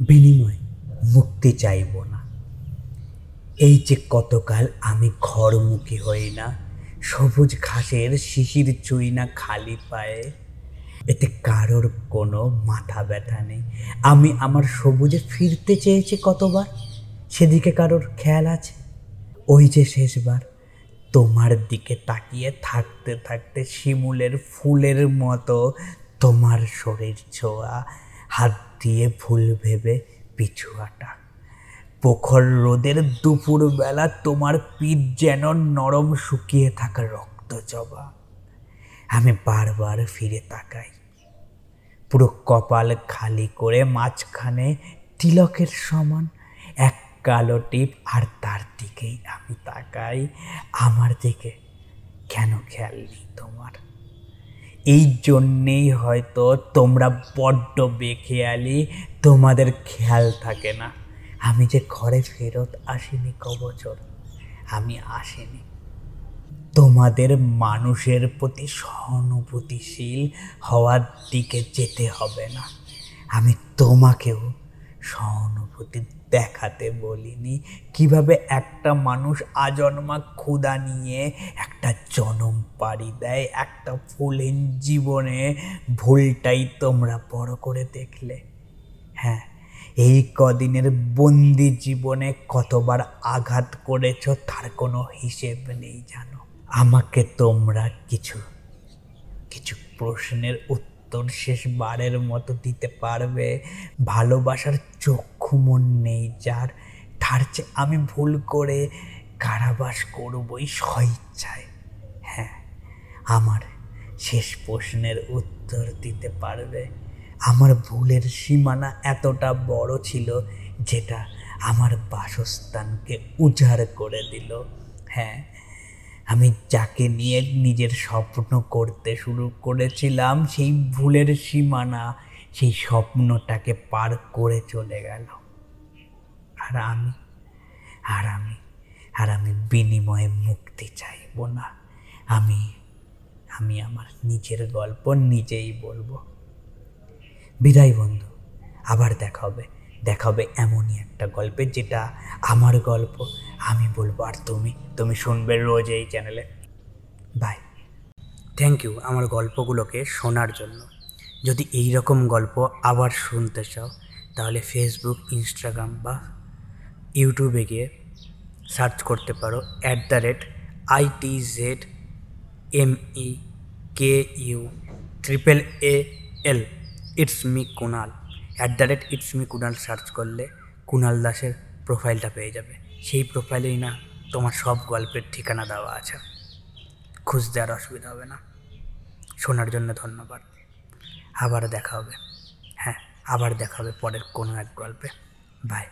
বিনিময়, মুক্তি চাইব না। এই যে কতকাল আমি ঘরমুখী হই না, সবুজ ঘাসের শিশির চুই না খালি পায়ে, এতে কারোর কোনো মাথা ব্যথা নেই। আমি আমার সবুজে ফিরতে চেয়েছি কতবার, সেদিকে কারোর খেয়াল আছে? ওই যে শেষবার, তোমার দিকে তাকিয়ে থাকতে থাকতে শিমুলের ফুলের মতো তোমার শরীর ছোঁয়া, হাত দিয়ে ভুল ভেবে পিছু হাঁটা। প্রখর রোদের দুপুরবেলা তোমার পিঠ যেন নরম শুকিয়ে থাকা রক্ত জবা। আমি বারবার ফিরে তাকাই। পুরো কপাল খালি করে মাঝখানে তিলকের সমান, এক কালো টিপ আর তার দিকেই আমি তাকাই। আমার দিকে কেন খেয়াল নেই তোমার? এই জন্যেই হয়তো তোমরা বড্ড বেখেয়ালি, তোমাদের খেয়াল থাকে না। আমি যে ঘরে ফেরত আসিনি কবছর আমি আসিনি। তোমাদের মানুষের প্রতি সহানুভূতিশীল হওয়ার দিকে যেতে হবে না। আমি তোমাকেও সহানুভূতি দেখাতে বলিনি। কীভাবে একটা মানুষ আজন্মা ক্ষুদা নিয়ে একটা জনম পাড়ি দেয়, একটা ফুলহীন জীবনে ভুলটাই তোমরা বড় করে দেখলে। হ্যাঁ এই কদিনের বন্দি জীবনে কতবার আঘাত করেছ তার কোনো হিসেব নেই জানো। আমাকে তোমরা কিছু কিছু প্রশ্নের উত্তর শেষবারের মতো দিতে পারবে। ভালোবাসার চক্ষু মন নেই যার। চেয়ে আমি ভুল করে কারাবাস করবই স্বইচ্ছায়। হ্যাঁ আমার শেষ প্রশ্নের উত্তর দিতে পারবে। আমার ভুলের সীমানা এতটা বড় ছিল যেটা আমার বাসস্থানকে উজাড় করে দিল। হ্যাঁ আমি যাকে নিয়ে নিজের স্বপ্ন করতে শুরু করেছিলাম, সেই ভুলের সীমানা, সেই স্বপ্নটাকে পার করে চলে গেল। আর আমি আর আমি আর আমি বিনিময়ে মুক্তি চাইব না। আমি আমি আমার নিজের গল্প নিজেই বলব। বিদায় বন্ধু, আবার দেখা হবে। দেখা হবে এমনই একটা গল্পে যেটা আমার গল্প, আমি বলব। আর তুমি তুমি শুনবে রোজ এই চ্যানেলে বাই থ্যাংক ইউ আমার গল্পগুলোকে শোনার জন্য। যদি এই রকম গল্প আবার শুনতে চাও, তাহলে ফেসবুক ইনস্টাগ্রাম বা ইউটিউবে গিয়ে সার্চ করতে পারো। At the rate IT Z M E K U triple A L it's me at the rate it's me Kunal search করলে কুণাল দাসের প্রোফাইলটা পেয়ে যাবে। সেই প্রোফাইলেই না তোমার সব গল্পের ঠিকানা দেওয়া আছে। খুঁজতে আর অসুবিধা হবে না। শোনার জন্য ধন্যবাদ। আবার দেখা হবে। হ্যাঁ আবার দেখা হবে পরের কোনো এক গল্পে। বাই